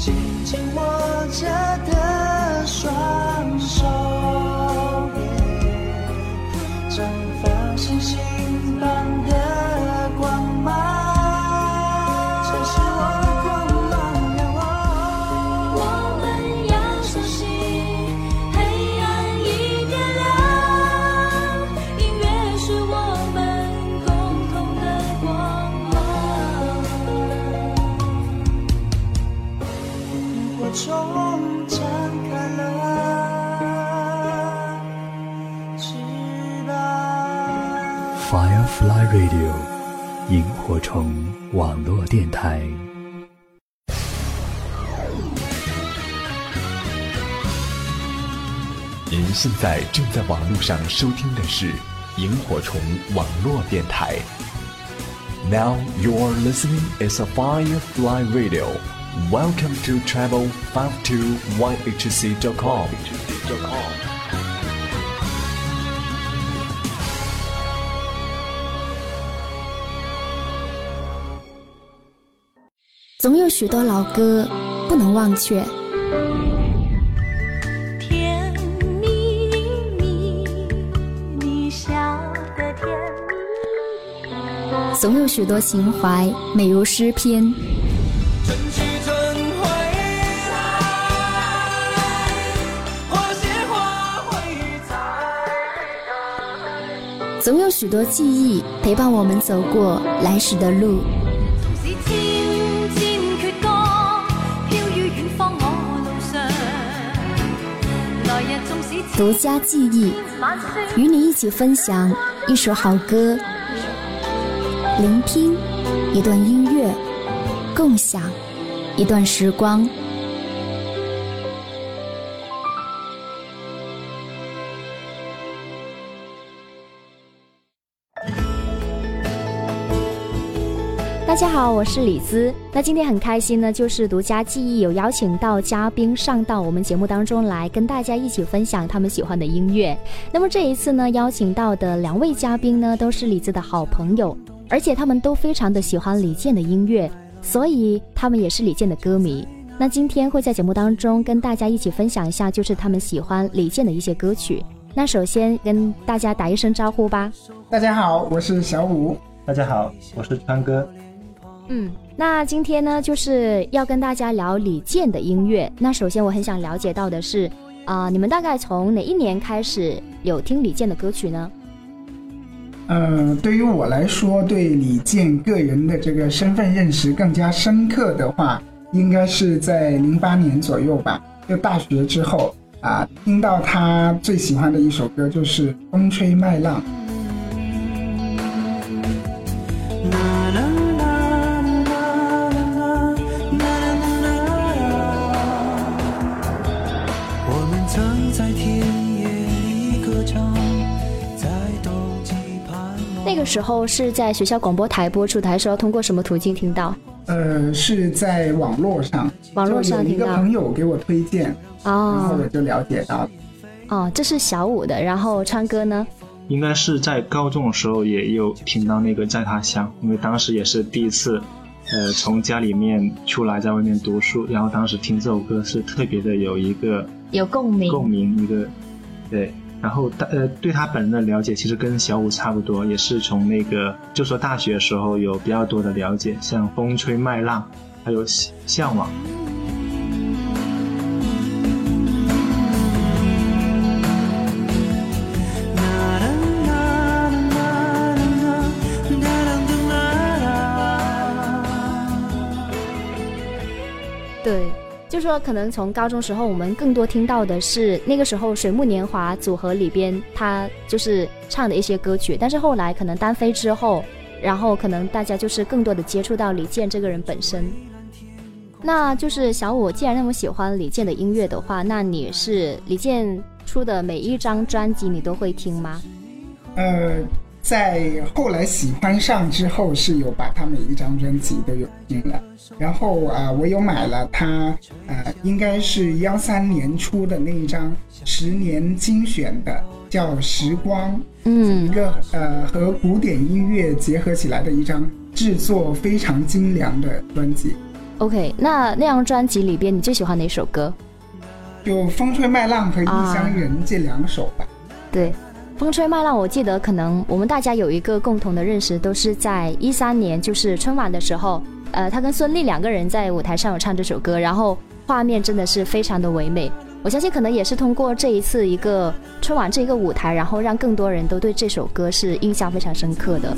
紧紧握着的双手，绽放星星 Radio，萤火虫网络电台。您现在正在网络上收听的是萤火虫网络电台。Now you are listening is a Firefly Radio. Welcome to travel 52yhc.com. 总有许多老歌不能忘却，甜蜜蜜，你笑得甜蜜。总有许多情怀美如诗篇。春去春会来，花谢花会栽。总有许多记忆陪伴我们走过来时的路。縱使獨家记忆，与你一起分享一首好歌，聆听一段音乐，共享一段时光。家好，我是李子。那今天很开心呢，就是独家记忆有邀请到嘉宾上到我们节目当中来，跟大家一起分享他们喜欢的音乐。那么这一次呢，邀请到的两位嘉宾呢，都是李子的好朋友，而且他们都非常的喜欢李健的音乐，所以他们也是李健的歌迷。那今天会在节目当中跟大家一起分享一下，就是他们喜欢李健的一些歌曲。那首先跟大家打一声招呼吧。大家好，我是小五。大家好，我是川哥。嗯，那今天呢，就是要跟大家聊李健的音乐。那首先我很想了解到的是，啊、你们大概从哪一年开始有听李健的歌曲呢？呃，对于我来说，对李健个人的这个身份认识更加深刻的话，应该是在零八年左右吧。就大学之后啊，听到他最喜欢的一首歌就是《风吹麦浪》。时候是在学校广播台播出的，还是要通过什么途径听到？呃，是在网络上，网络上听到一个朋友给我推荐，然后哦我就了解到了。哦，这是小五的，然后川哥呢？应该是在高中的时候也有听到那个在他乡，因为当时也是第一次，呃，从家里面出来在外面读书，然后当时听这首歌是特别的有一个有共鸣。共鸣，一个对。然后大呃对他本人的了解其实跟小五差不多，也是从那个就说大学的时候有比较多的了解，像风吹麦浪，还有向向往。说可能从高中时候，我们更多听到的是那个时候水木年华组合里边他就是唱的一些歌曲，但是后来可能单飞之后，然后可能大家就是更多的接触到李健这个人本身。那就是小五，既然那么喜欢李健的音乐的话，那你是李健出的每一张专辑你都会听吗？呃，在后来喜欢上之后，是有把他每一张专辑都有听了。然后啊、我有买了他呃，应该是幺三年出的那一张十年精选的，叫《时光》，嗯一嗯，个呃和古典音乐结合起来的一张制作非常精良的专辑。OK，那那张专辑里边你最喜欢哪首歌？就《风吹麦浪》和《异乡人》这两首吧。对，《风吹麦浪》，我记得可能我们大家有一个共同的认识，都是在一三年，就是春晚的时候，呃，他跟孙俪两个人在舞台上有唱这首歌，然后画面真的是非常的唯美。我相信可能也是通过这一次一个春晚这一个舞台，然后让更多人都对这首歌是印象非常深刻的。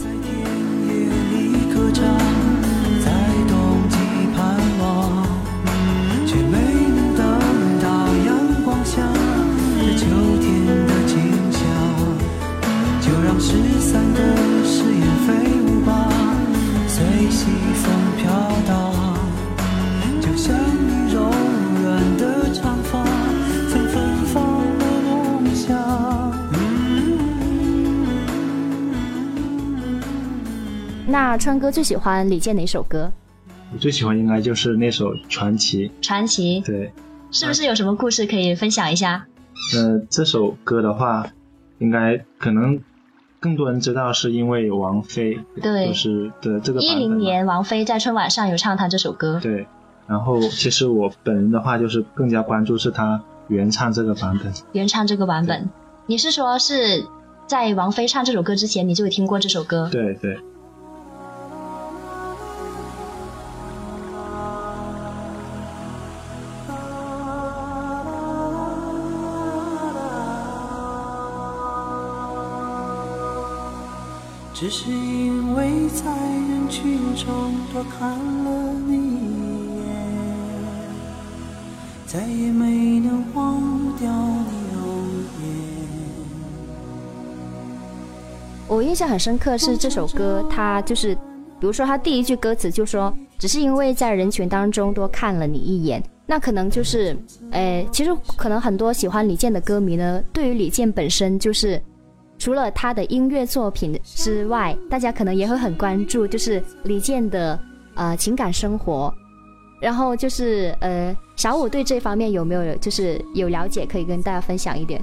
西风飘荡，就像你柔软的长发，曾芬芳的梦想。那川哥最喜欢李健哪首歌？我最喜欢应该就是那首《传奇》。传奇对，是不是有什么故事可以分享一下？呃，这首歌的话，应该可能更多人知道是因为王菲，对就是的这个版一零年王菲在春晚上有唱她这首歌，对，然后其实我本人的话就是更加关注是她原唱这个版本，原唱这个版本。你是说是在王菲唱这首歌之前，你就有听过这首歌？对对。只是因为在人群中多看了你一眼，再也没能忘掉你容颜。我印象很深刻是这首歌，它就是，比如说它第一句歌词就说，只是因为在人群当中多看了你一眼，那可能就是，呃，其实可能很多喜欢李健的歌迷呢，对于李健本身就是。除了他的音乐作品之外，大家可能也会很关注，就是李健的呃情感生活。然后就是呃，小五对这方面有没有就是有了解，可以跟大家分享一点？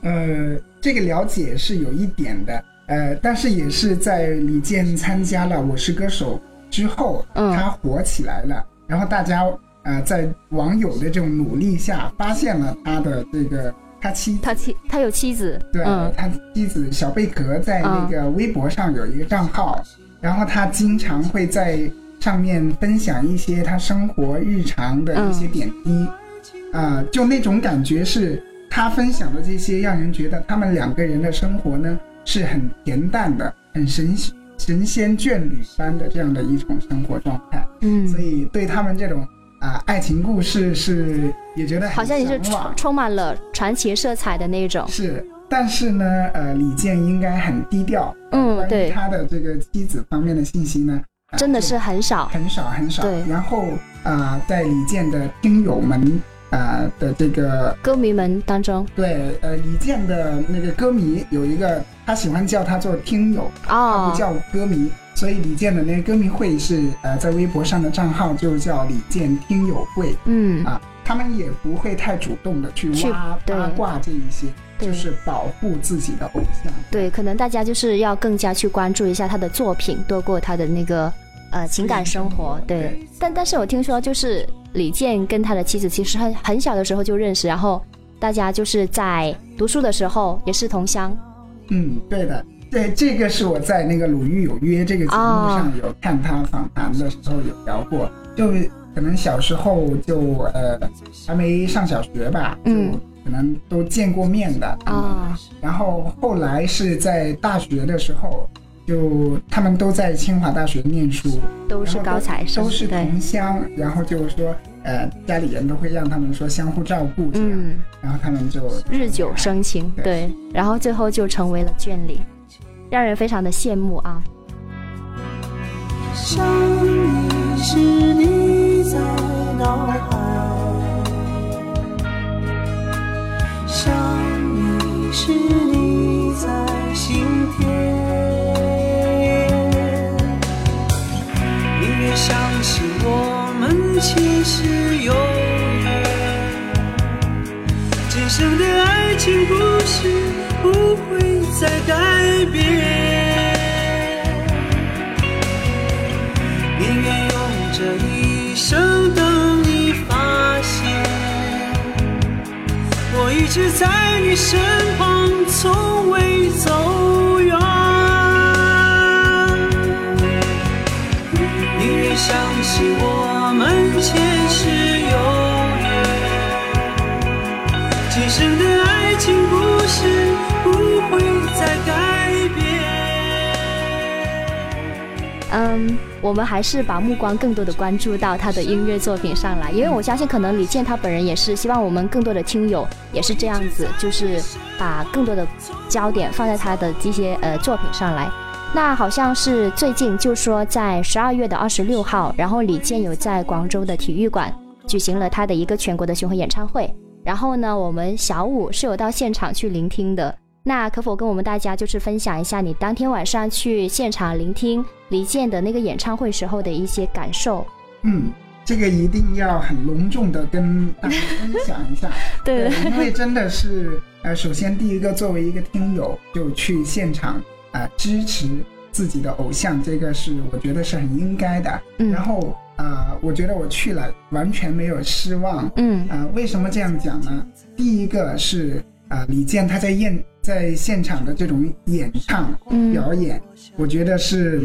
呃，这个了解是有一点的，呃，但是也是在李健参加了《我是歌手》之后，嗯他火起来了，然后大家呃在网友的这种努力下，发现了他的这个他妻他妻他有妻子，对、嗯。他妻子小贝壳在那个微博上有一个账号，然后他经常会在上面分享一些他生活日常的一些点滴，啊、就那种感觉是他分享的这些，让人觉得他们两个人的生活呢是很恬淡的，很神神仙眷侣般的这样的一种生活状态，嗯，所以对他们这种啊、爱情故事是也觉得好像也是充充满了传奇色彩的那种。是，但是呢，呃，李健应该很低调。嗯对他的这个妻子方面的信息呢，呃真的是很少。很少很少。对然后啊、在李健的听友们啊、的这个歌迷们当中对呃李健的那个歌迷有一个，他喜欢叫他做听友，他哦不，叫歌迷。所以李健的那个歌迷会是呃在微博上的账号就叫李健听友会嗯，啊，他们也不会太主动的去去挖对八卦这一些，就是保护自己的偶像。对，可能大家就是要更加去关注一下他的作品，多过他的那个呃情感生活。对对，但但是我听说就是李健跟他的妻子其实很很小的时候就认识，然后大家就是在读书的时候也是同乡。嗯，对的，对，这个是我在那个《鲁豫有约》这个节目上有看他访谈的时候有聊过，就可能小时候就呃还没上小学吧，就嗯可能都见过面的啊。然后后来是在大学的时候，就他们都在清华大学念书，都是高材生都是同乡，然后就是说呃家里人都会让他们说相互照顾这样，嗯，然后他们就日久生情，对。对，然后最后就成为了眷侣，让人非常的羡慕啊。想你是你在脑我们还是把目光更多的关注到他的音乐作品上来，因为我相信可能李健他本人也是希望我们更多的听友也是这样子，就是把更多的焦点放在他的这些呃作品上来。那好像是最近就说在十二月的二十六号，然后李健有在广州的体育馆举行了他的一个全国的巡回演唱会，然后呢，我们小五是有到现场去聆听的。那可否跟我们大家就是分享一下你当天晚上去现场聆听李健的那个演唱会时候的一些感受？嗯，这个一定要很隆重的跟大家分享一下。对因为真的是，呃，首先第一个作为一个听友就去现场啊、呃支持自己的偶像，这个是我觉得是很应该的。嗯然后啊、呃我觉得我去了完全没有失望。嗯啊、为什么这样讲呢？第一个是啊、呃李健他在演在现场的这种演唱嗯表演，我觉得是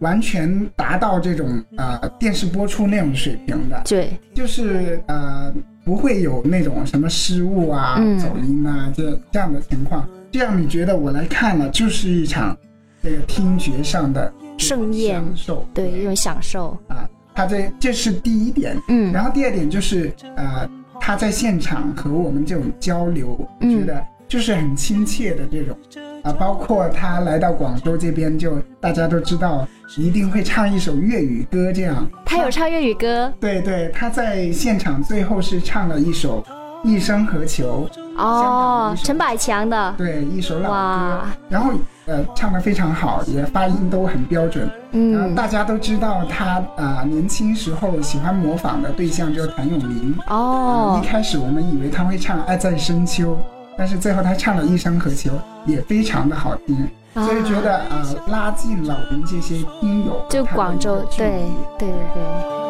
完全达到这种呃电视播出那种水平的，对，就是呃不会有那种什么失误啊、嗯走音啊这这样的情况。这样你觉得我来看了就是一场这个听觉上的盛宴享受，对一种享受。啊，他这这是第一点。嗯然后第二点就是呃他在现场和我们这种交流，觉得就是很亲切的这种。啊，包括他来到广州这边，就大家都知道一定会唱一首粤语歌，这样。他有唱粤语歌？对对，他在现场最后是唱了一首《一生何求》，哦，陈百强的，对，一首老歌，然后呃唱得非常好，也发音都很标准。然后嗯大家都知道他啊、年轻时候喜欢模仿的对象就是谭咏麟。哦一，开始我们以为他会唱《爱在深秋》，但是最后他唱了一生何求，也非常的好听，啊所以觉得啊、拉近了我们这些听友就广州，对对对对。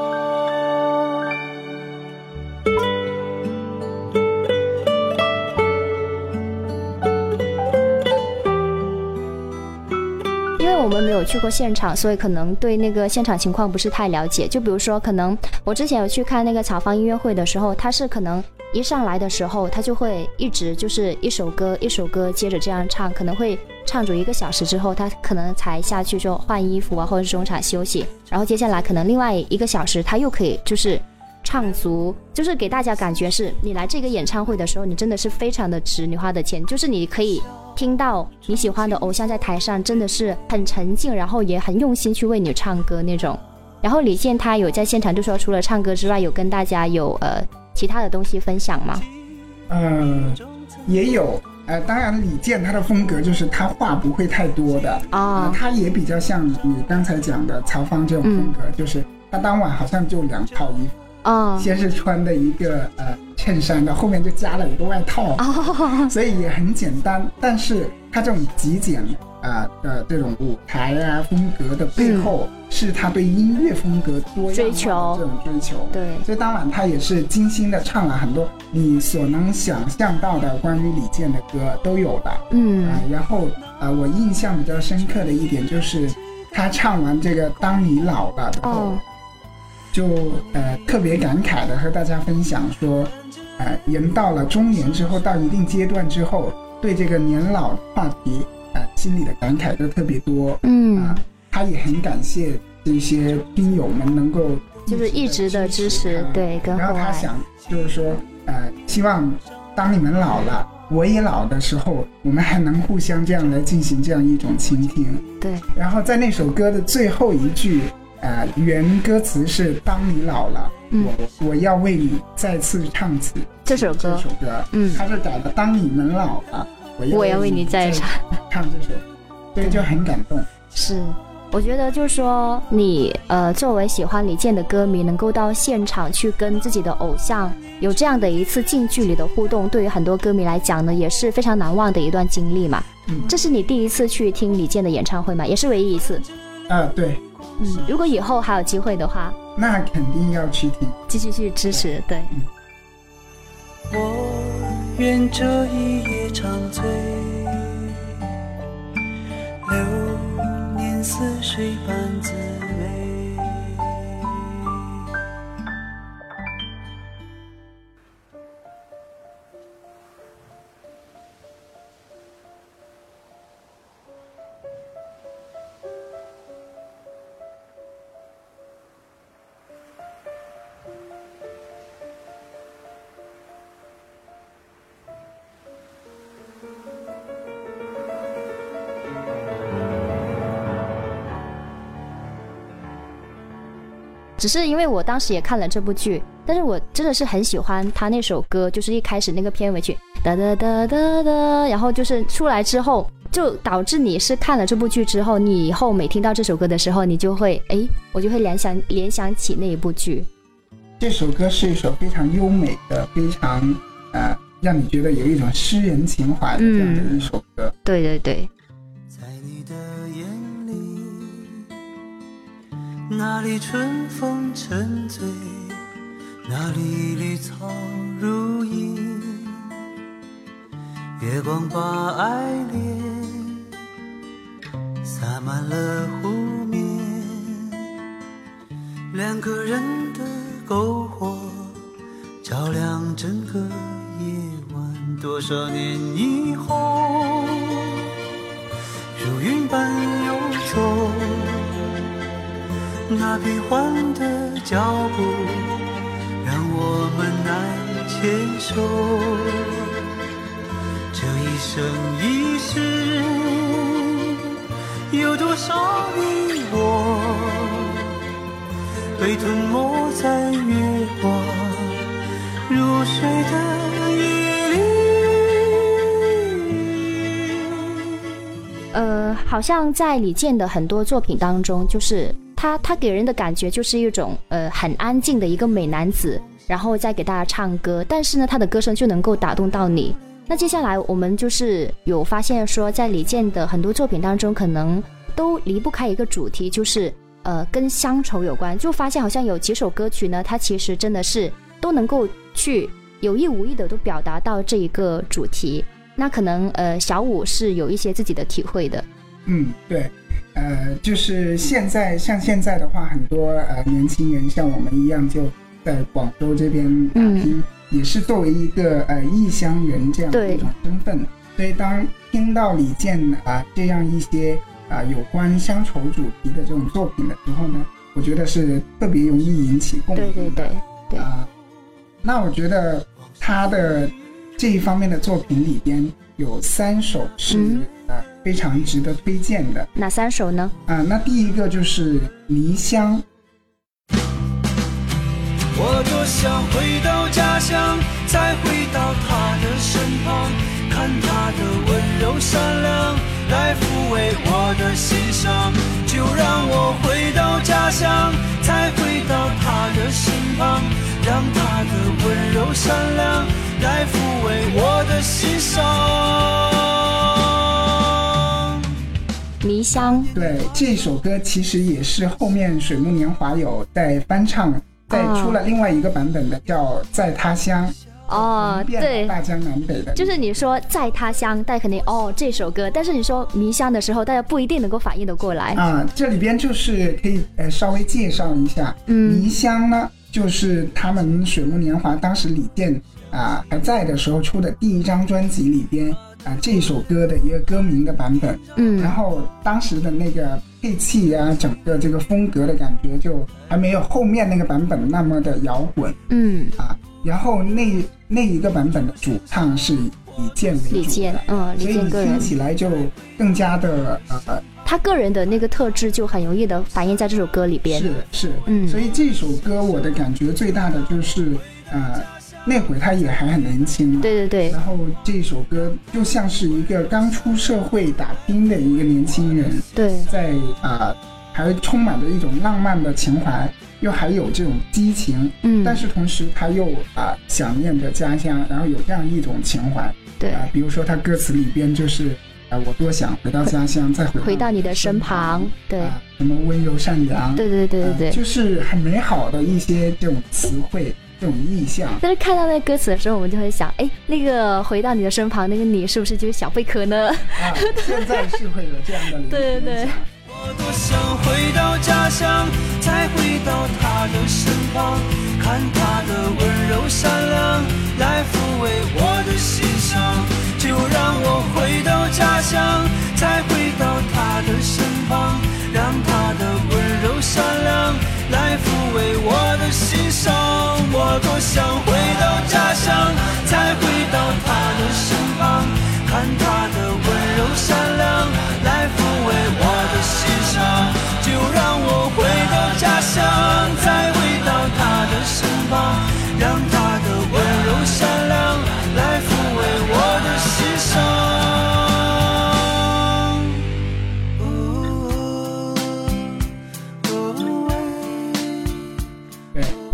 没有去过现场，所以可能对那个现场情况不是太了解。就比如说，可能我之前有去看那个草方音乐会的时候，他是可能一上来的时候，他就会一直就是一首歌一首歌接着这样唱，可能会唱足一个小时之后，他可能才下去就换衣服啊，或者是中场休息，然后接下来可能另外一个小时他又可以就是唱足，就是给大家感觉是你来这个演唱会的时候，你真的是非常的值你花的钱，就是你可以听到你喜欢的偶像在台上真的是很沉静，然后也很用心去为你唱歌那种。然后李健他有在现场就说，除了唱歌之外，有跟大家有呃其他的东西分享吗？呃，也有。呃，当然，李健他的风格就是他话不会太多的啊呃他也比较像你刚才讲的曹芳这种风格，就是他当晚好像就两套衣服，哦先是穿的一个呃衬衫的，后面就加了一个外套，哦，所以也很简单。但是他这种极简啊的这种舞台啊风格的背后，是他对音乐风格多样追求这种追求。对，所以当晚他也是精心的唱了很多你所能想象到的关于李健的歌都有的。嗯啊，然后啊，我印象比较深刻的一点就是，他唱完这个《当你老了》之后，哦就呃特别感慨的和大家分享说，呃，人到了中年之后，到一定阶段之后，对这个年老话题，呃，心里的感慨都特别多。嗯啊，，他也很感谢这些听友们能够就是一直的支持，对，跟然后，他想就是说，呃，希望当你们老了，我也老的时候，我们还能互相这样来进行这样一种倾听。对，然后在那首歌的最后一句，呃，原歌词是“当你老了，嗯我我要为你再次唱起这首歌这首歌”，嗯他是改的“当你们老了，我要我要为你再唱唱这首”，所以就很感动。是，我觉得就是说你呃，作为喜欢李健的歌迷，能够到现场去跟自己的偶像有这样的一次近距离的互动，对于很多歌迷来讲呢，也是非常难忘的一段经历嘛。嗯这是你第一次去听李健的演唱会吗？也是唯一一次。啊，对，嗯，如果以后还有机会的话，那肯定要去听。继续去支持。对，我愿这一夜长醉，流年似水般滋只是因为我当时也看了这部剧，但是我真的是很喜欢他那首歌，就是一开始那个片尾曲哒哒哒哒哒，然后就是出来之后，就导致你是看了这部剧之后，你以后每听到这首歌的时候，你就会哎，我就会联想联想起那一部剧。这首歌是一首非常优美的、非常呃让你觉得有一种诗人情怀的这样的一首歌。对对对，里春风沉醉，那里绿草如茵，月光把爱恋洒满了湖面，两个人的篝火照亮整个夜晚。多少年以后。如云般游走，那变幻的脚步让我们难牵手。这一生一世，有多少你我被吞没在月光如水的夜里？呃，好像在李健的很多作品当中，就是他他给人的感觉就是一种呃很安静的一个美男子，然后再给大家唱歌，但是呢，他的歌声就能够打动到你。那接下来我们就是有发现说，在李健的很多作品当中，可能都离不开一个主题，就是呃跟乡愁有关。就发现好像有几首歌曲呢，它其实真的是都能够去有意无意的都表达到这一个主题。那可能呃小五是有一些自己的体会的。嗯，对，呃，就是现在像现在的话，很多呃年轻人像我们一样，就在广州这边打拼，也是作为一个呃异乡人这样的一种身份。所以当听到李健啊、这样一些啊、有关乡愁主题的这种作品的时候呢，我觉得是特别容易引起共鸣的。对对对对，啊、那我觉得他的这一方面的作品里边有三首是、嗯呃非常值得推荐的哪三首呢？啊、那第一个就是《离乡》，我多想回到家乡，再回到他的身旁，看他的温柔善良，来抚慰我的心伤。就让我回到家乡，再回到他的身旁，让他的温柔善良来抚慰我的心伤。离乡。对这首歌其实也是后面水木年华有在翻唱，再出了另外一个版本的叫《在他乡》，哦，遍对，大江南北的，就是你说在他乡，大家肯定哦这首歌，但是你说迷乡的时候，大家不一定能够反应得过来。啊，这里边就是可以呃稍微介绍一下，嗯。迷乡呢，就是他们水木年华当时李健啊还在的时候出的第一张专辑里边啊这首歌的一个歌名的版本，嗯。然嗯后当时的那个配器啊，整个这个风格的感觉就还没有后面那个版本那么的摇滚。嗯，啊，然后那那一个版本的主唱是以李健为主的，李健，嗯，李所以你健个人。听，起来就更加的呃他个人的那个特质就很容易的反映在这首歌里边。是是，嗯。所以这首歌我的感觉最大的就是，呃，那会儿他也还很年轻嘛，对对对。然，后这首歌就像是一个刚出社会打拼的一个年轻人，对，在啊、还充满着一种浪漫的情怀，又还有这种激情，嗯，但是同时他又啊、想念着家乡，然后有这样一种情怀，对。啊、比如说他歌词里边就是，啊、我多想回到家乡，再回回到你的身旁，对，啊，什么温柔善良，对对对对呃对，就是很美好的一些这种词汇，这种意象。但是看到那歌词的时候，我们就会想，哎，那个回到你的身旁那个你，是不是就是小贝壳呢？啊，现在是会有这样的对对对我多想回到家乡，再回到他的身旁，看他的温柔善良，来抚慰我的心伤。就让我回到家乡，再回到他的身旁，让他的温柔善良来抚慰我的心伤。我多想回到家乡，再回到他的身旁，看他的温柔善良来抚慰我的心伤。就让我回到家乡，再回到他的身旁，让他的温柔善良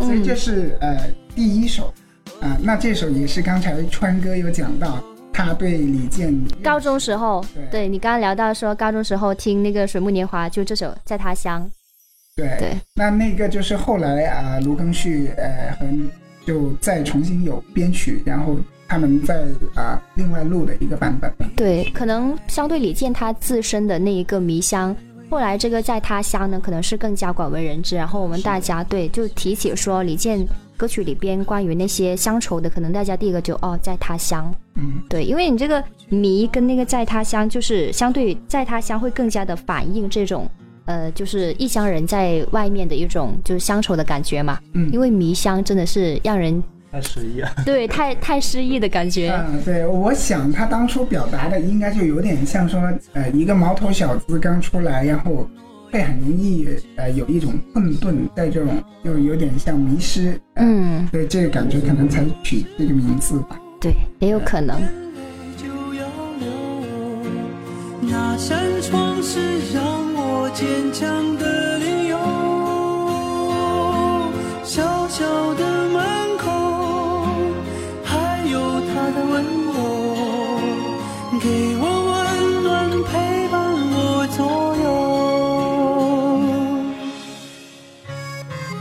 所以这是呃第一首啊、那这首也是刚才川哥有讲到，他对李健高中时候，对。对你刚刚聊到说高中时候听那个水木年华，就这首《在他乡》，对。对。那那个就是后来啊、卢庚戌呃和就再重新有编曲，然后他们在啊、另外录的一个版本。对，可能相对李健他自身的那一个迷乡，后来这个在他乡呢，可能是更加广为人知。然后我们大家对就提起说李健歌曲里边关于那些乡愁的，可能大家第一个就哦在他乡，嗯，对，因为你这个迷跟那个在他乡，就是相对在他乡会更加的反映这种。呃，就是异乡人在外面的一种就是乡愁的感觉嘛，嗯因为迷乡真的是让人太失意了。对太太失意的感觉，嗯，对，我想他当初表达的应该就有点像说，呃，一个毛头小子刚出来，然后会很容易呃有一种混沌，在这种又有点像迷失，呃、嗯，对这个感觉可能才取这个名字吧。对，也有可能。那扇窗是让我坚强的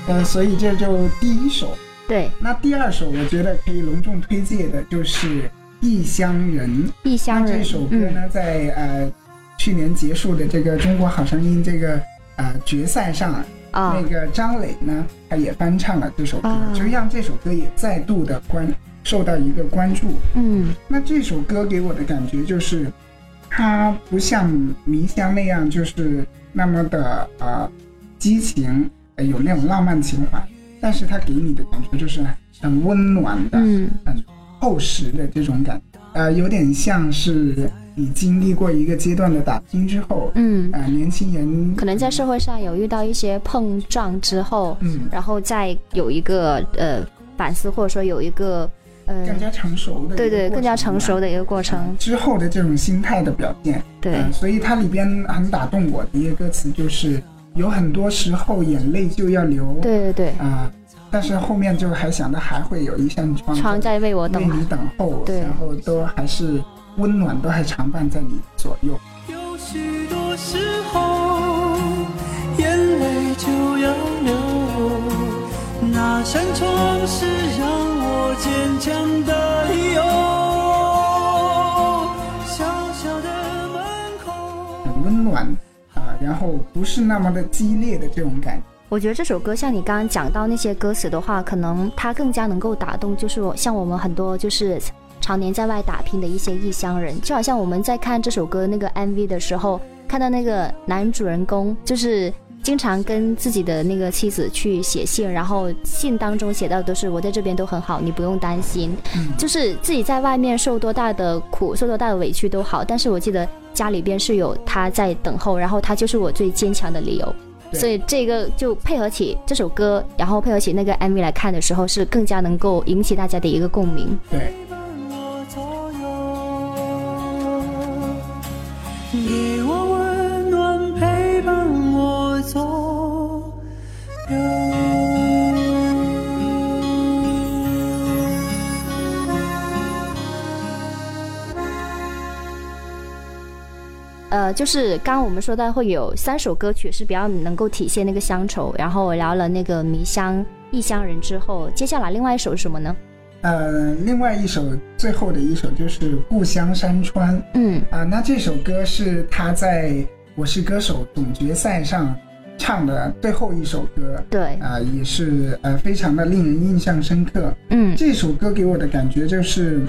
呃，所以这就第一首。对，那第二首我觉得可以隆重推荐的就是《异乡人》。异乡人那这首歌嗯呢，在呃去年结束的这个《中国好声音》这个呃决赛上，啊那，个张磊呢，他也翻唱了这首歌，啊就让这首歌也再度的关受到一个关注。嗯那这首歌给我的感觉就是，它不像《迷香》那样就是那么的呃激情，呃有那种浪漫情怀，但是它给你的感觉就是很温暖的、嗯很厚实的这种感觉，呃，有点像是你经历过一个阶段的打拼之后，嗯，呃，年轻人可能在社会上有遇到一些碰撞之后，嗯然后再有一个呃反思，或者说有一个呃更加成熟的对对更加成熟的一个过程，之后的这种心态的表现，对呃所以它里边很打动我的一个歌词就是，有很多时候眼泪就要流，对对对，啊、但是后面就还想着还会有一扇窗窗在为我等为，你等候，对然后都还是温暖，都还常伴在你左右。有许多时候，眼泪就要流。那扇窗是让我坚强的理由。小小的门口。很温暖啊、然后不是那么的激烈的这种感觉。我觉得这首歌像你刚刚讲到那些歌词的话，可能它更加能够打动，就是像我们很多就是常年在外打拼的一些异乡人，就好像我们在看这首歌那个 MV 的时候，看到那个男主人公就是。经常跟自己的那个妻子去写信，然后信当中写到的都是我在这边都很好，你不用担心。就是自己在外面受多大的苦，受多大的委屈都好，但是我记得家里边是有他在等候，然后他就是我最坚强的理由。所以这个就配合起这首歌，然后配合起那个 MV 来看的时候，是更加能够引起大家的一个共鸣。对，呃，呃，就是刚刚我们说到会有三首歌曲是比较能够体现那个乡愁，然后聊了那个《迷乡异乡人》之后，接下来另外一首是什么呢？呃，另外一首最后的一首就是《故乡山川》嗯啊、那这首歌是他在《我是歌手》总决赛上唱的最后一首歌，对，啊、也是呃非常的令人印象深刻。嗯这首歌给我的感觉就是，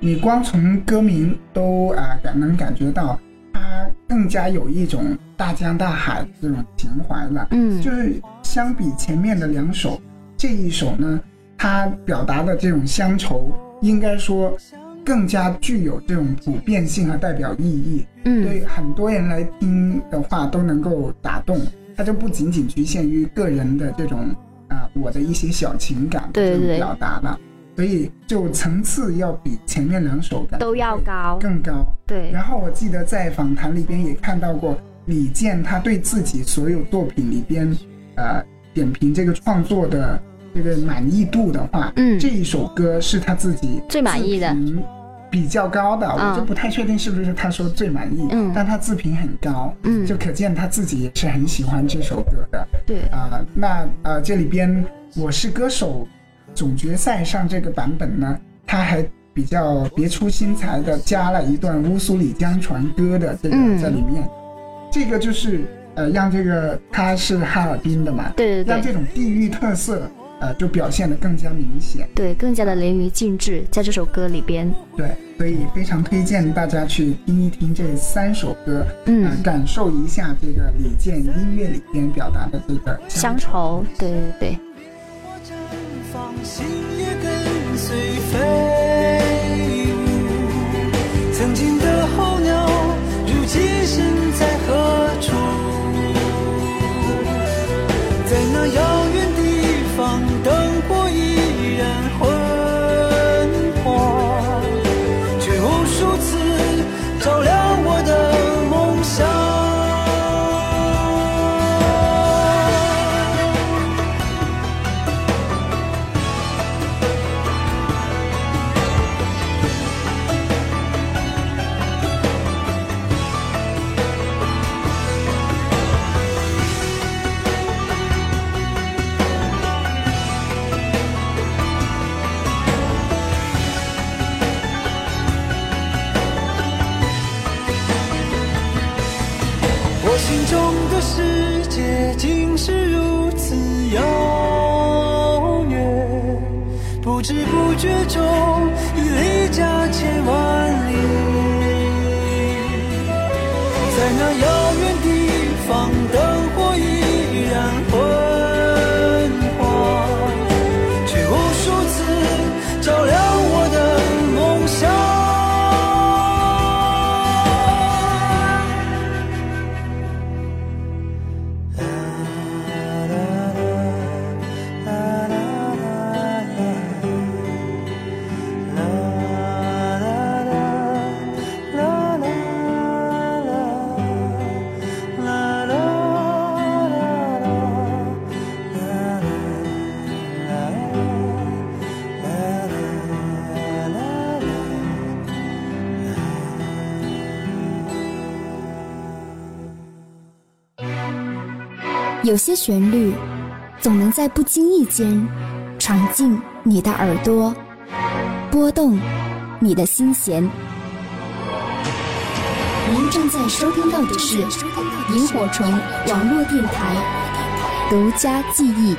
你光从歌名都啊、感能感觉到，它更加有一种大江大海的这种情怀了。嗯，就是相比前面的两首，这一首呢，它表达的这种乡愁，应该说更加具有这种普遍性和代表意义。嗯对很多人来听的话都能够打动，它就不仅仅局限于个人的这种啊、我的一些小情感的这种表达了，所以就层次要比前面两首的都要高，更高。对，然后我记得在访谈里边也看到过李健他对自己所有作品里边，呃，点评这个创作的这个满意度的话，嗯。这一首歌是他自己最满意的。自评比较高的，嗯。我就不太确定是不是他说最满意，嗯。但他自评很高，嗯。就可见他自己也是很喜欢这首歌的。对，啊、那呃，这里边《我是歌手》总决赛上这个版本呢，它还比较别出心裁的加了一段乌苏里江船歌的这个嗯。在里面，这个就是呃让这个它是哈尔滨的嘛，对对对。让这种地域特色呃就表现得更加明显。对，更加的淋漓尽致，在这首歌里边，对，所以非常推荐大家去听一听这三首歌，嗯。呃，感受一下这个李健音乐里边表达的这个乡愁，对对对。心也跟随飞舞。曾经的候鸟，如今身在有些旋律，总能在不经意间闯进你的耳朵，拨动你的心弦。您正在收听到的是萤火虫网络电台独家记忆。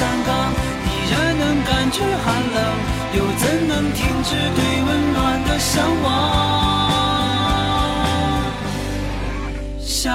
山岗，依然能感觉寒冷，又怎能停止对温暖的向往？向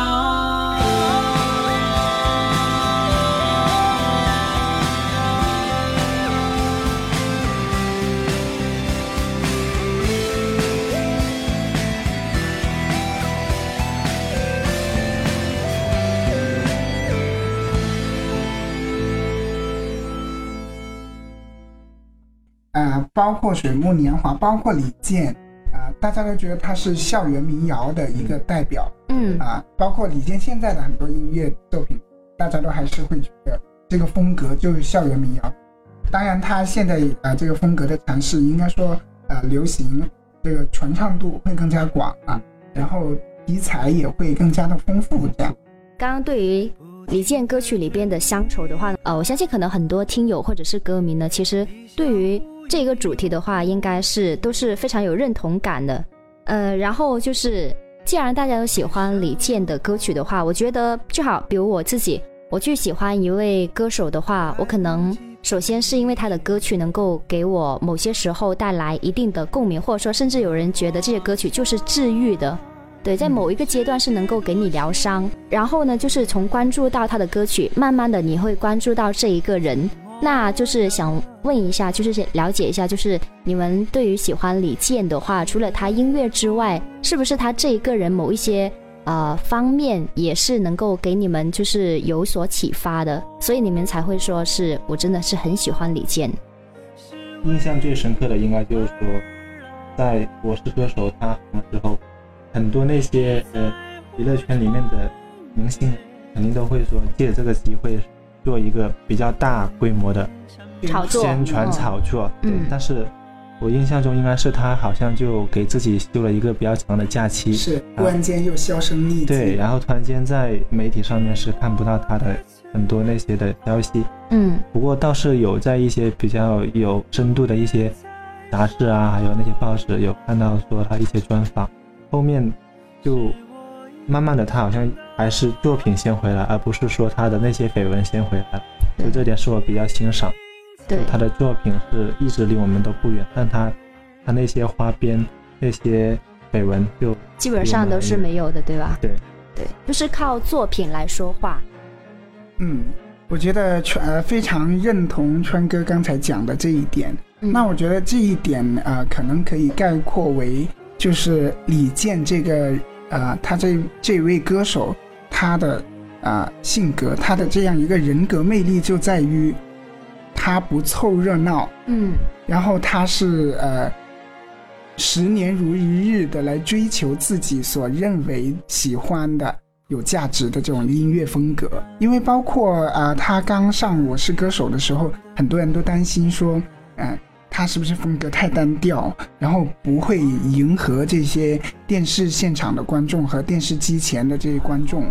包括水木年华，包括李健，啊、大家都觉得他是校园民谣的一个代表嗯啊、包括李健现在的很多音乐作品，大家都还是会觉得这个风格就是校园民谣。当然，他现在啊、这个风格的尝试，应该说呃流行这个传唱度会更加广啊，然后题材也会更加的丰富，这样。刚刚对于李健歌曲里边的乡愁的话，呃，我相信可能很多听友或者是歌迷呢，其实对于这个主题的话，应该是都是非常有认同感的。呃，然后就是，既然大家都喜欢李健的歌曲的话，我觉得就好，比如我自己，我去喜欢一位歌手的话，我可能首先是因为他的歌曲能够给我某些时候带来一定的共鸣，或者说甚至有人觉得这些歌曲就是治愈的。对，在某一个阶段是能够给你疗伤，然后呢，就是从关注到他的歌曲，慢慢的你会关注到这一个人。那就是想问一下，就是了解一下，就是你们对于喜欢李健的话，除了他音乐之外，是不是他这一个人某一些呃方面也是能够给你们就是有所启发的，所以你们才会说是我真的是很喜欢李健。印象最深刻的应该就是说，在《我是歌手》他红了之后，很多那些呃娱乐圈里面的明星肯定都会说借这个机会做一个比较大规模的炒作宣传嗯炒作。对嗯，但是我印象中应该是他好像就给自己休了一个比较长的假期，是突然间又销声匿迹。对，然后突然间在媒体上面是看不到他的很多那些的消息。嗯不过倒是有在一些比较有深度的一些杂志啊，还有那些报纸有看到说他一些专访，后面就慢慢的他好像还是作品先回来，而不是说他的那些绯闻先回来，就这点是我比较欣赏。对他的作品是一直离我们都不远，但他他那些花边那些绯闻就基本上都是没有的，对吧？对对，就是靠作品来说话。嗯，我觉得川呃非常认同川哥刚才讲的这一点。嗯那我觉得这一点啊、呃可能可以概括为，就是李健这个呃，他这这位歌手他的啊、呃性格，他的这样一个人格魅力就在于，他不凑热闹，嗯然后他是呃，十年如一日的来追求自己所认为喜欢的、有价值的这种音乐风格。因为包括啊、呃他刚上《我是歌手》的时候，很多人都担心说，嗯、他是不是风格太单调，然后不会迎合这些电视现场的观众和电视机前的这些观众。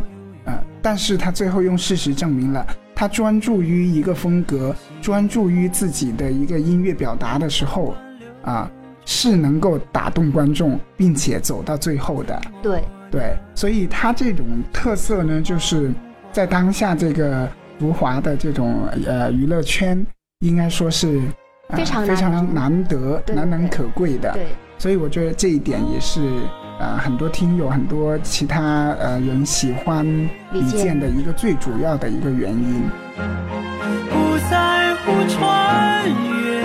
呃，但是他最后用事实证明了，他专注于一个风格，专注于自己的一个音乐表达的时候，啊，是能够打动观众，并且走到最后的。对，对，所以他这种特色呢，就是在当下这个浮华的这种呃娱乐圈，应该说是、呃非常非常难难得、难能可贵的。对，所以我觉得这一点也是呃很多听友、很多其他呃人喜欢李李健健的一个最主要的一个原因。不在乎穿越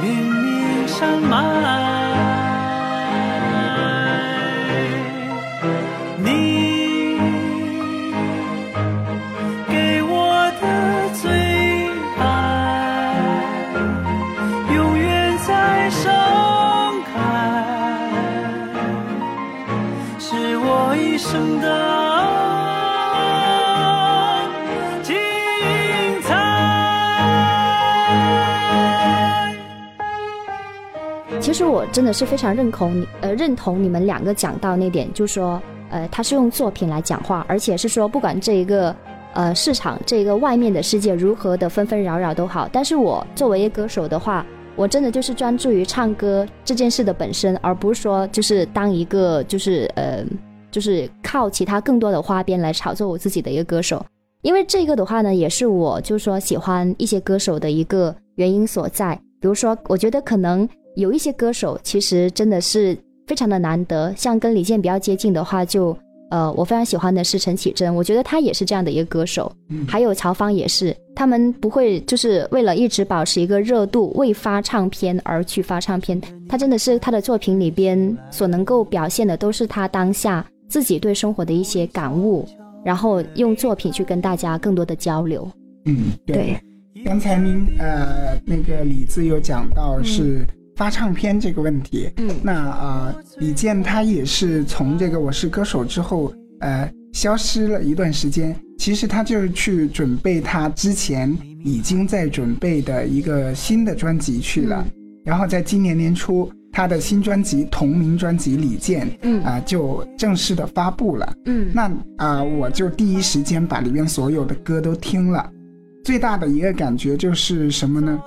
绵绵山脉，其实我真的是非常认同你，呃，认同你们两个讲到那点，就说，呃，他是用作品来讲话，而且是说，不管这一个，呃，市场这一个外面的世界如何的纷纷扰扰都好，但是我作为一个歌手的话，我真的就是专注于唱歌这件事的本身，而不是说就是当一个就是呃，就是靠其他更多的花边来炒作我自己的一个歌手。因为这个的话呢，也是我就说喜欢一些歌手的一个原因所在。比如说，我觉得可能有一些歌手其实真的是非常的难得，像跟李健比较接近的话就，呃，我非常喜欢的是陈绮贞，我觉得她也是这样的一个歌手，嗯还有曹芳也是，他们不会就是为了一直保持一个热度，为发唱片而去发唱片，他真的是他的作品里边所能够表现的都是他当下自己对生活的一些感悟，然后用作品去跟大家更多的交流。嗯，对。对刚才您呃那个李子有讲到是发唱片这个问题，嗯那啊、呃李健他也是从这个《我是歌手》之后，呃，消失了一段时间。其实他就是去准备他之前已经在准备的一个新的专辑去了。然后在今年年初，他的新专辑同名专辑《李健》嗯啊、就正式的发布了。嗯那啊、我就第一时间把里面所有的歌都听了。最大的一个感觉就是什么呢？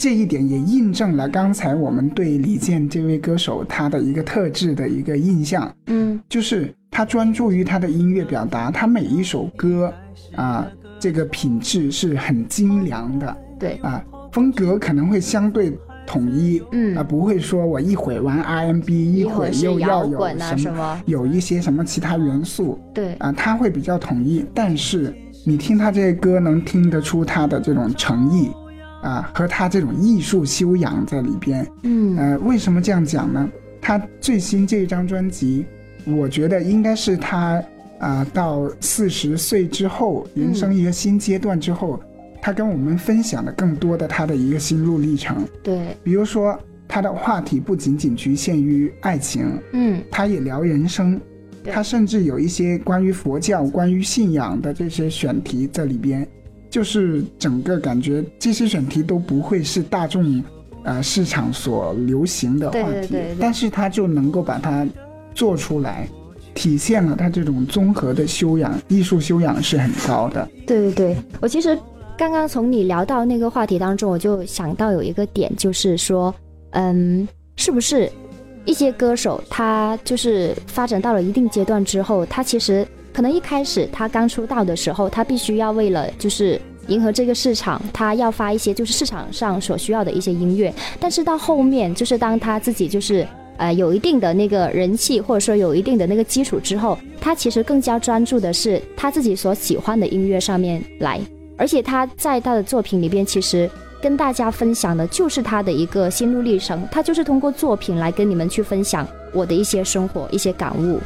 这一点也印证了刚才我们对李健这位歌手他的一个特质的一个印象，嗯。就是他专注于他的音乐表达，他每一首歌啊、这个品质是很精良的。对。啊、风格可能会相对统一，嗯。啊、不会说我一会玩 RMB，一一会又要有什么。有一些什么其他元素，对。啊，他会比较统一，但是你听他这些歌，能听得出他的这种诚意，啊，和他这种艺术修养在里边。嗯呃，为什么这样讲呢？他最新这一张专辑，我觉得应该是他啊、到四十岁之后，人生一个新阶段之后，他跟我们分享的更多的他的一个心路历程。对比如说，他的话题不仅仅局限于爱情，嗯他也聊人生，他甚至有一些关于佛教、关于信仰的这些选题在里边，就是整个感觉这些选题都不会是大众呃市场所流行的话题，对对对对但是他就能够把它做出来，体现了他这种综合的修养，艺术修养是很高的。对对对，我其实刚刚从你聊到那个话题当中，我就想到有一个点，就是说，嗯，是不是一些歌手他就是发展到了一定阶段之后，他其实可能一开始他刚出道的时候，他必须要为了就是。迎合这个市场，他要发一些就是市场上所需要的一些音乐，但是到后面，就是当他自己就是呃有一定的那个人气，或者说有一定的那个基础之后，他其实更加专注的是他自己所喜欢的音乐上面来，而且他在他的作品里边其实。跟大家分享的就是他的一个心路历程，他就是通过作品来跟你们去分享我的一些生活、一些感悟。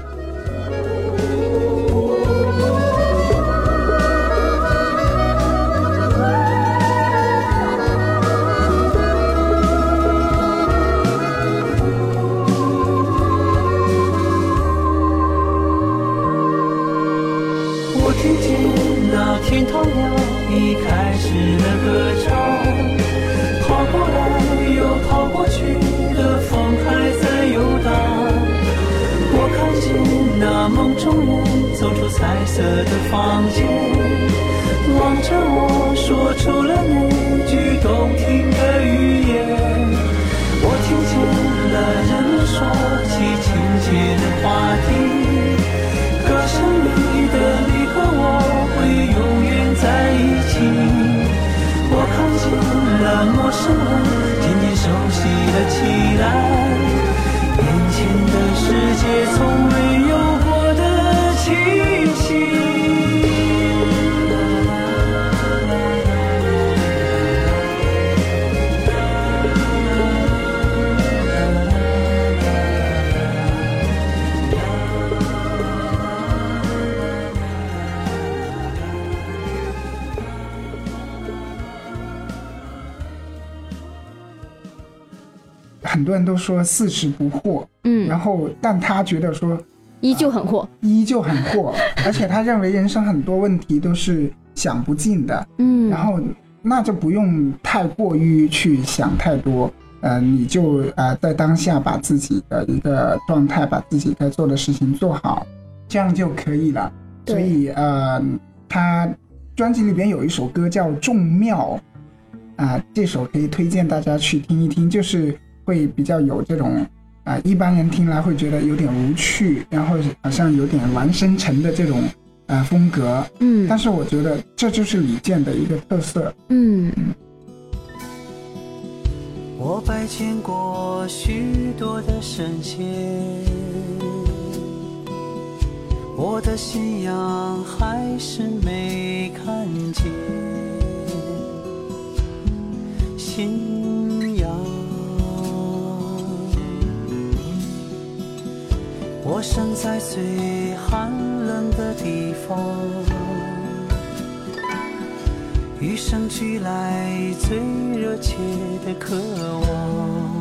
说四十不惑，嗯，然后但他觉得说依旧很惑，依旧很惑，而且他认为人生很多问题都是想不尽的，嗯，然后那就不用太过于去想太多，呃，你就呃在当下把自己的一个状态，把自己该做的事情做好，这样就可以了。所以呃，他专辑里边有一首歌叫《众妙》，啊、这首可以推荐大家去听一听，就是会比较有这种啊、一般人听来会觉得有点无趣，然后好像有点玩深沉的这种呃风格，嗯但是我觉得这就是李健的一个特色。嗯我拜见过许多的神仙，我的信仰还是没看见。信我生在最寒冷的地方。与生俱来最热切的渴望，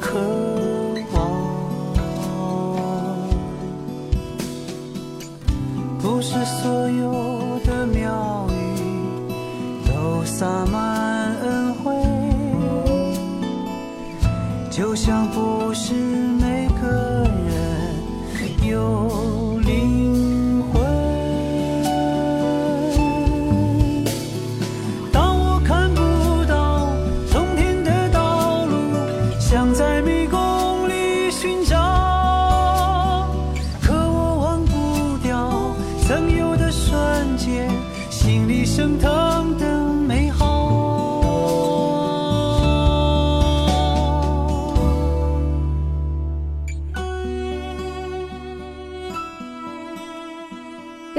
渴望，不是所有的庙宇都洒满恩就像不是每个人有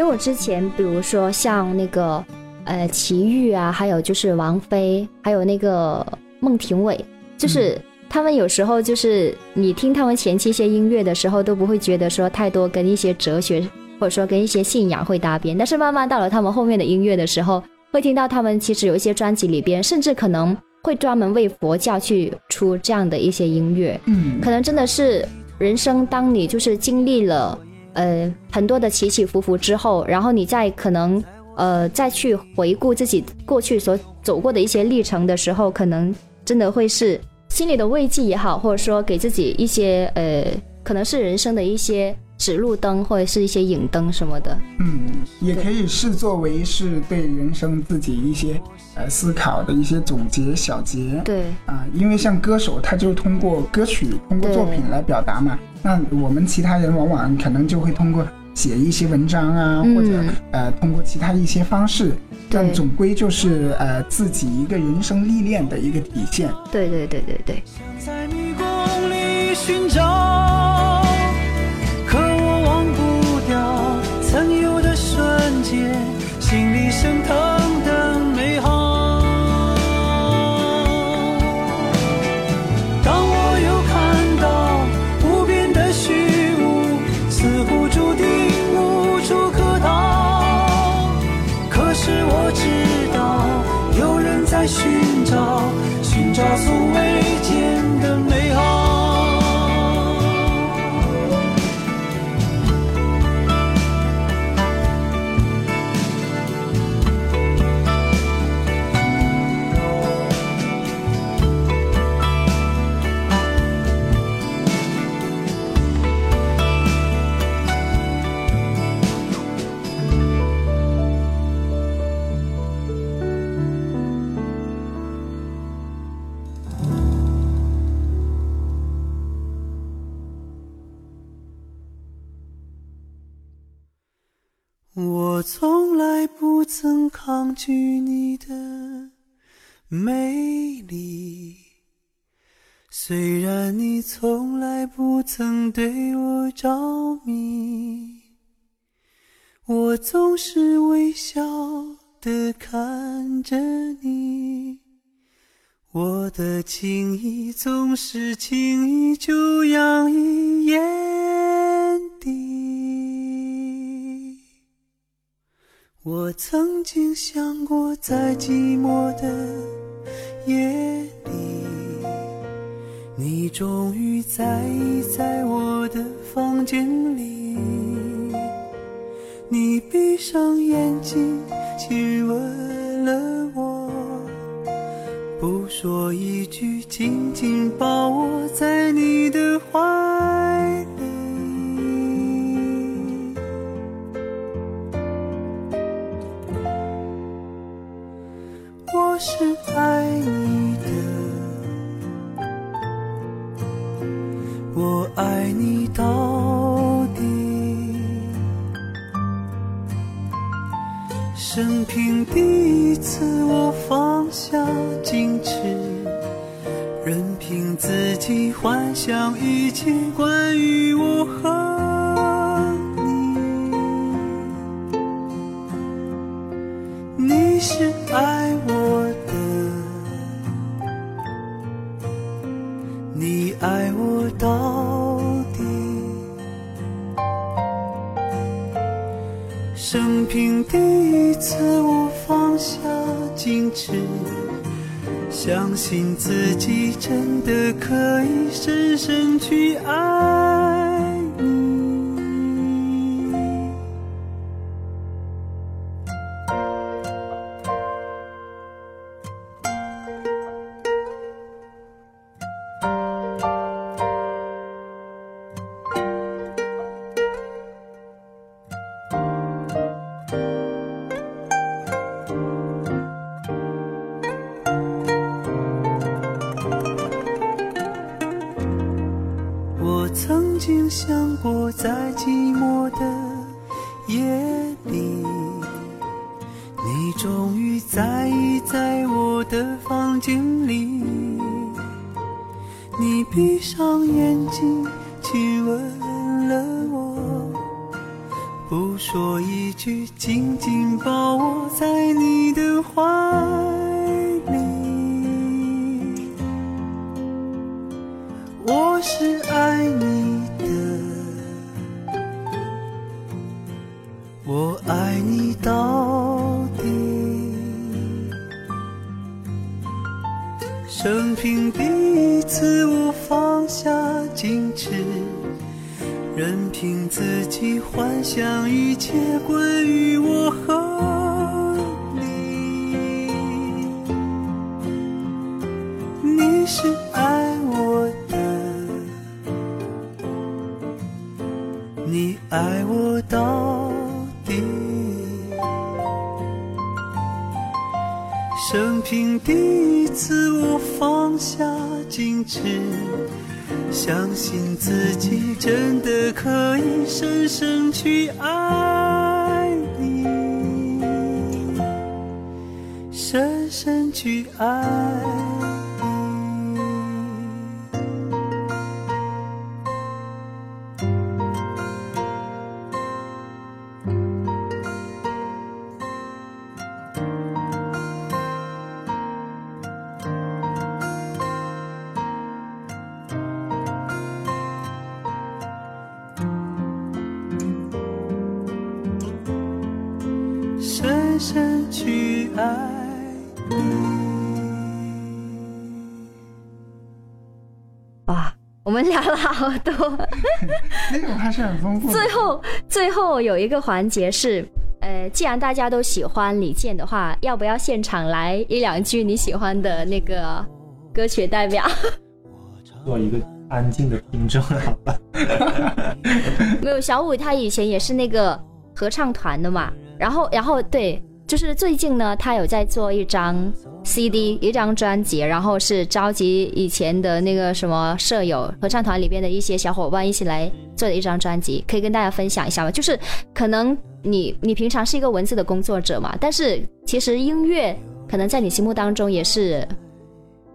我之前比如说像那个呃齐豫啊，还有就是王菲，还有那个孟庭苇，就是他们有时候就是你听他们前期一些音乐的时候，都不会觉得说太多跟一些哲学或者说跟一些信仰会搭边，但是慢慢到了他们后面的音乐的时候，会听到他们其实有一些专辑里边，甚至可能会专门为佛教去出这样的一些音乐，嗯，可能真的是人生，当你就是经历了呃很多的起起伏伏之后，然后你再可能呃再去回顾自己过去所走过的一些历程的时候，可能真的会是心里的慰藉也好，或者说给自己一些呃可能是人生的一些指路灯或者是一些影灯什么的。嗯，也可以视作为是对人生自己一些呃思考的一些总结小结。对，啊，因为像歌手，他就通过歌曲、通过作品来表达嘛。那我们其他人往往可能就会通过写一些文章啊，嗯或者呃通过其他一些方式，但总归就是呃自己一个人生历练的一个体现。对对对对对。在迷寻找，告诉我抗拒你的美丽，虽然你从来不曾对我着迷，我总是微笑的看着你，我的情意总是轻易就洋溢眼底。我曾经想过，在寂寞的夜里，你终于在意在我的房间里。你闭上眼睛，亲吻了我，不说一句，紧紧抱我在你的怀里。我是爱你的，我爱你到底。生平第一次，我放下矜持，任凭自己幻想一切关于我和你。你是爱信自己真的可以深深去爱。请第一次，我放下矜持，相信自己真的可以深深去爱你，深深去爱。好多。内容还是很丰富的。最后，最后有一个环节是，呃，既然大家都喜欢李健的话，要不要现场来一两句你喜欢的那个歌曲代表？做一个安静的听众，好吧？没有，小五他以前也是那个合唱团的嘛，然后，然后对，就是最近呢，他有在做一张 CD，一张专辑，然后是召集以前的那个什么舍友，合唱团里边的一些小伙伴一起来做的一张专辑，可以跟大家分享一下吗？就是可能你你平常是一个文字的工作者嘛，但是其实音乐可能在你心目当中也是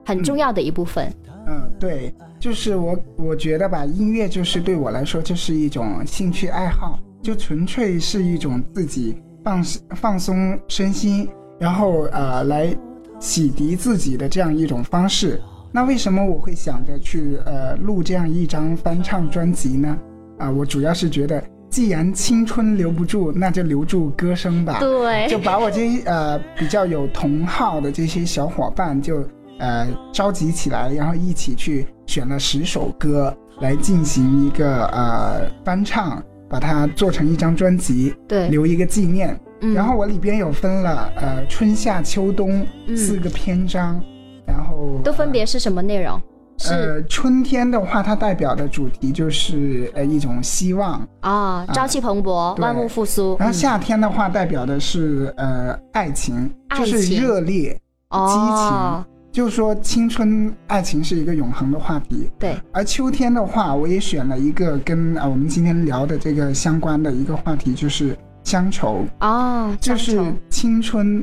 很重要的一部分。嗯，对，就是我我觉得吧，音乐就是对我来说就是一种兴趣爱好，就纯粹是一种自己放放松身心，然后呃来洗涤自己的这样一种方式。那为什么我会想着去呃录这样一张翻唱专辑呢？啊、我主要是觉得，既然青春留不住，那就留住歌声吧。对，就把我这些呃比较有同好的这些小伙伴就呃召集起来，然后一起去选了十首歌来进行一个呃翻唱，把它做成一张专辑，对，留一个纪念。嗯然后我里边有分了呃春夏秋冬嗯四个篇章，然后都分别是什么内容？是呃春天的话，它代表的主题就是呃一种希望，啊，朝气蓬勃，对万物复苏。然后嗯夏天的话代表的是呃爱情，就是热烈。哦，就是说，青春爱情是一个永恒的话题。对，而秋天的话，我也选了一个跟啊我们今天聊的这个相关的一个话题，就是乡愁。哦，就是青春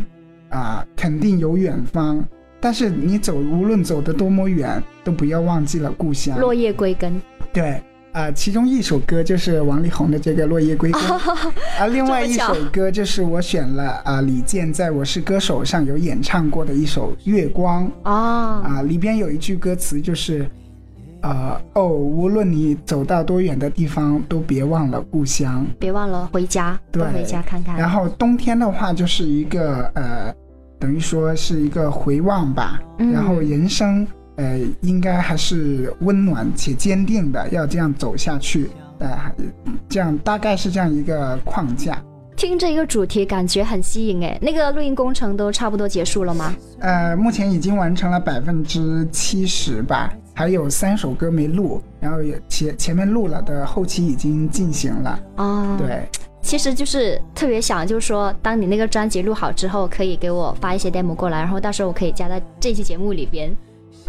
啊、肯定有远方，但是你走，无论走得多么远，都不要忘记了故乡。落叶归根。对啊、其中一首歌就是王力宏的这个《落叶归根》啊，另外一首歌就是我选了啊、李健在《我是歌手》上有演唱过的一首《月光》哦，啊，里边有一句歌词就是。啊哦，无论你走到多远的地方，都别忘了故乡。别忘了回家，多对回家看看。然后冬天的话，就是一个呃，等于说是一个回望吧。嗯然后人生呃，应该还是温暖且坚定的，要这样走下去。呃，这样大概是这样一个框架。听这个主题感觉很吸引哎。那个录音工程都差不多结束了吗？呃，目前已经完成了百分之七十吧，还有三首歌没录，然后也前前面录了的后期已经进行了。哦，，对，其实就是特别想，就是说，当你那个专辑录好之后，可以给我发一些 demo 过来，然后到时候我可以加在这期节目里边。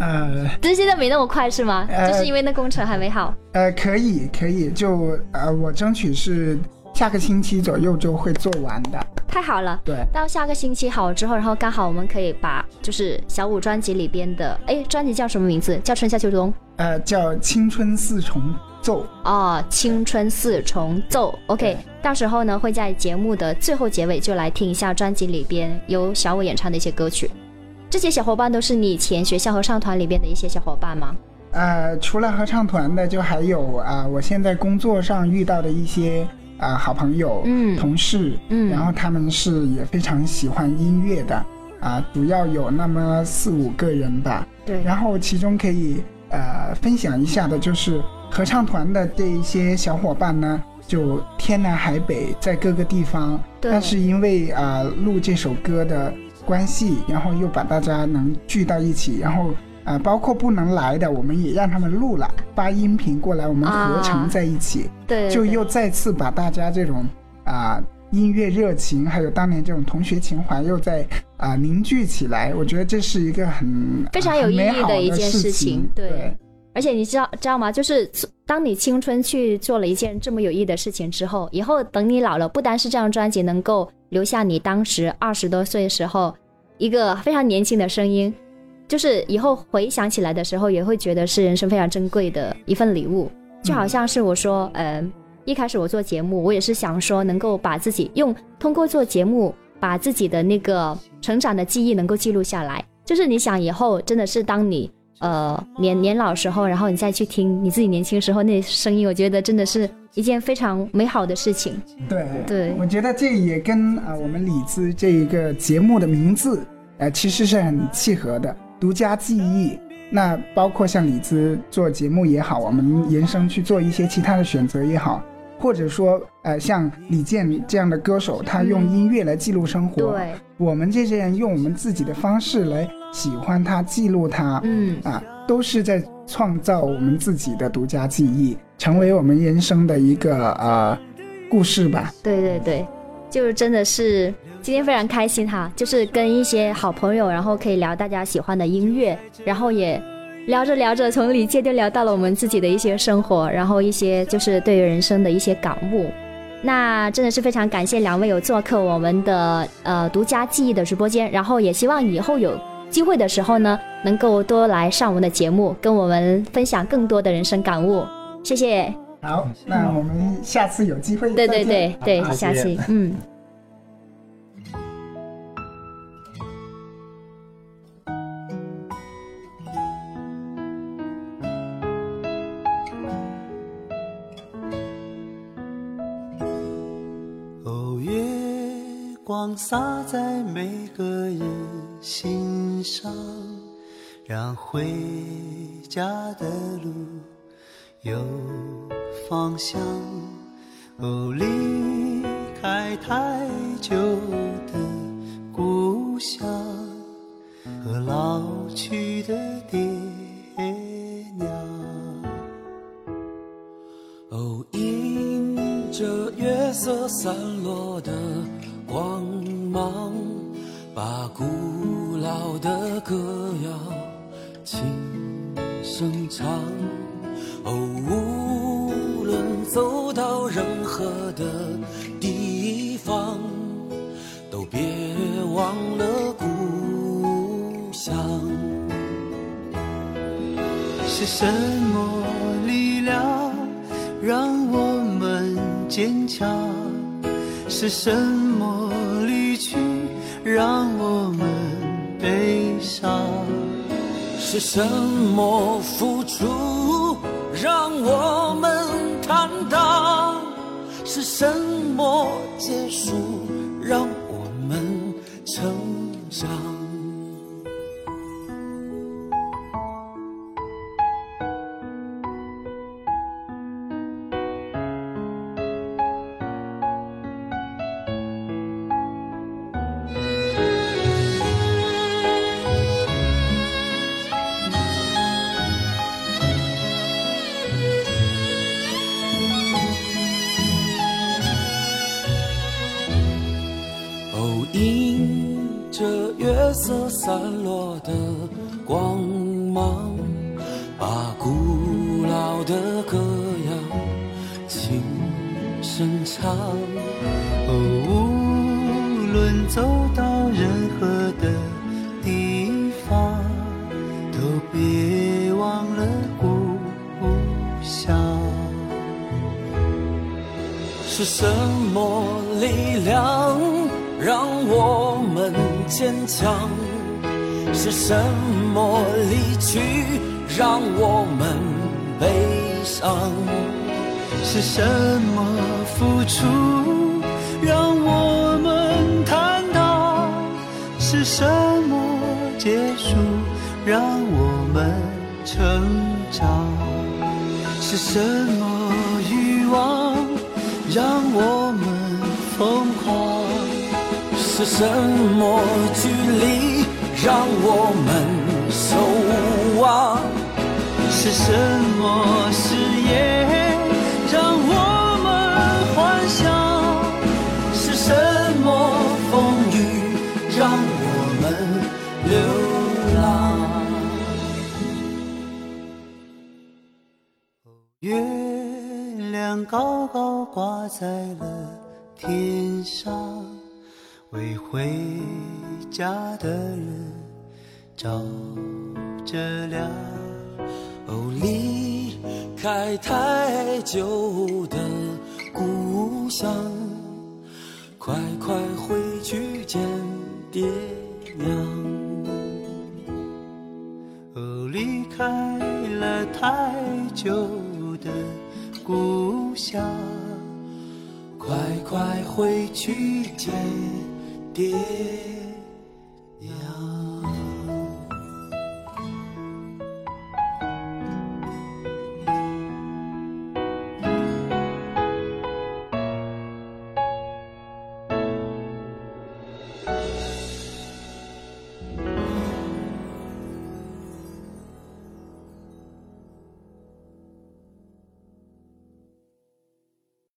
呃但是现在没那么快是吗？呃就是因为那工程还没好。呃，可以可以，就呃，我争取是下个星期左右就会做完的。太好了。对，到下个星期好之后，然后刚好我们可以把就是小五专辑里边的，哎，专辑叫什么名字？叫春夏秋冬呃，叫青春四重奏。哦，青春四重奏。OK，到时候呢会在节目的最后结尾就来听一下专辑里边由小五演唱的一些歌曲。这些小伙伴都是你以前学校合唱团里边的一些小伙伴吗？呃，除了合唱团的，就还有啊、我现在工作上遇到的一些啊、好朋友、嗯。同事，嗯。然后他们是也非常喜欢音乐的啊、主要有那么四五个人吧。对。然后其中可以呃分享一下的就是合唱团的这一些小伙伴呢，就天南海北，在各个地方，但是因为啊、录这首歌的关系，然后又把大家能聚到一起，然后。啊、包括不能来的，我们也让他们录了，发音频过来，我们合成啊在一起，对，对对就又再次把大家这种啊、音乐热情，还有当年这种同学情怀又在啊、凝聚起来。我觉得这是一个很非常有意义很美好的一件事事情对对而且你知道知道吗？就是当你青春去做了一件这么有意义的事情之后，以后等你老了，不单是这张专辑能够留下你当时二十多岁时候一个非常年轻的声音，就是以后回想起来的时候，也会觉得是人生非常珍贵的一份礼物。就好像是我说，呃，一开始我做节目，我也是想说能够把自己用通过做节目，把自己的那个成长的记忆能够记录下来。就是你想以后真的是当你呃年年老时候，然后你再去听你自己年轻时候那声音，我觉得真的是一件非常美好的事情。对对我觉得这也跟啊、我们李子这一个节目的名字，呃，其实是很契合的。独家记忆，那包括像李子做节目也好，我们延伸去做一些其他的选择也好，或者说呃，像李健这样的歌手，他用音乐来记录生活。对，我们这些人用我们自己的方式来喜欢他、记录他，嗯，啊，都是在创造我们自己的独家记忆，成为我们人生的一个呃故事吧。对对对，就是真的是今天非常开心哈，就是跟一些好朋友，然后可以聊大家喜欢的音乐，然后也聊着聊着，从李健就聊到了我们自己的一些生活，然后一些就是对于人生的一些感悟。那真的是非常感谢两位有做客我们的呃独家记忆的直播间，然后也希望以后有机会的时候呢，能够多来上我们的节目，跟我们分享更多的人生感悟。谢谢。好，那我们下次有机会对对再见对对，好下期嗯。洒在每个人心上，让回家的路有方向。哦，离开太久的故乡和老去的爹娘。哦，迎着月色散落的光芒，把古老的歌谣轻声唱。哦，无论走到任何的地方，都别忘了故乡。是什么力量让我们坚强？是什么让我们悲伤？是什么付出让我们坦荡？是什么结束是什么离去让我们悲伤？是什么付出让我们坦荡？是什么结束让我们成长？是什么欲望让我们疯狂？是什么距离让我们守望？是什么誓言让我们幻想？是什么风雨让我们流浪？月亮高高挂在了天上，为回家的人照着亮。哦，离开太久的故乡，快快回去见爹娘。哦，离开了太久的故乡，快快回去见爹。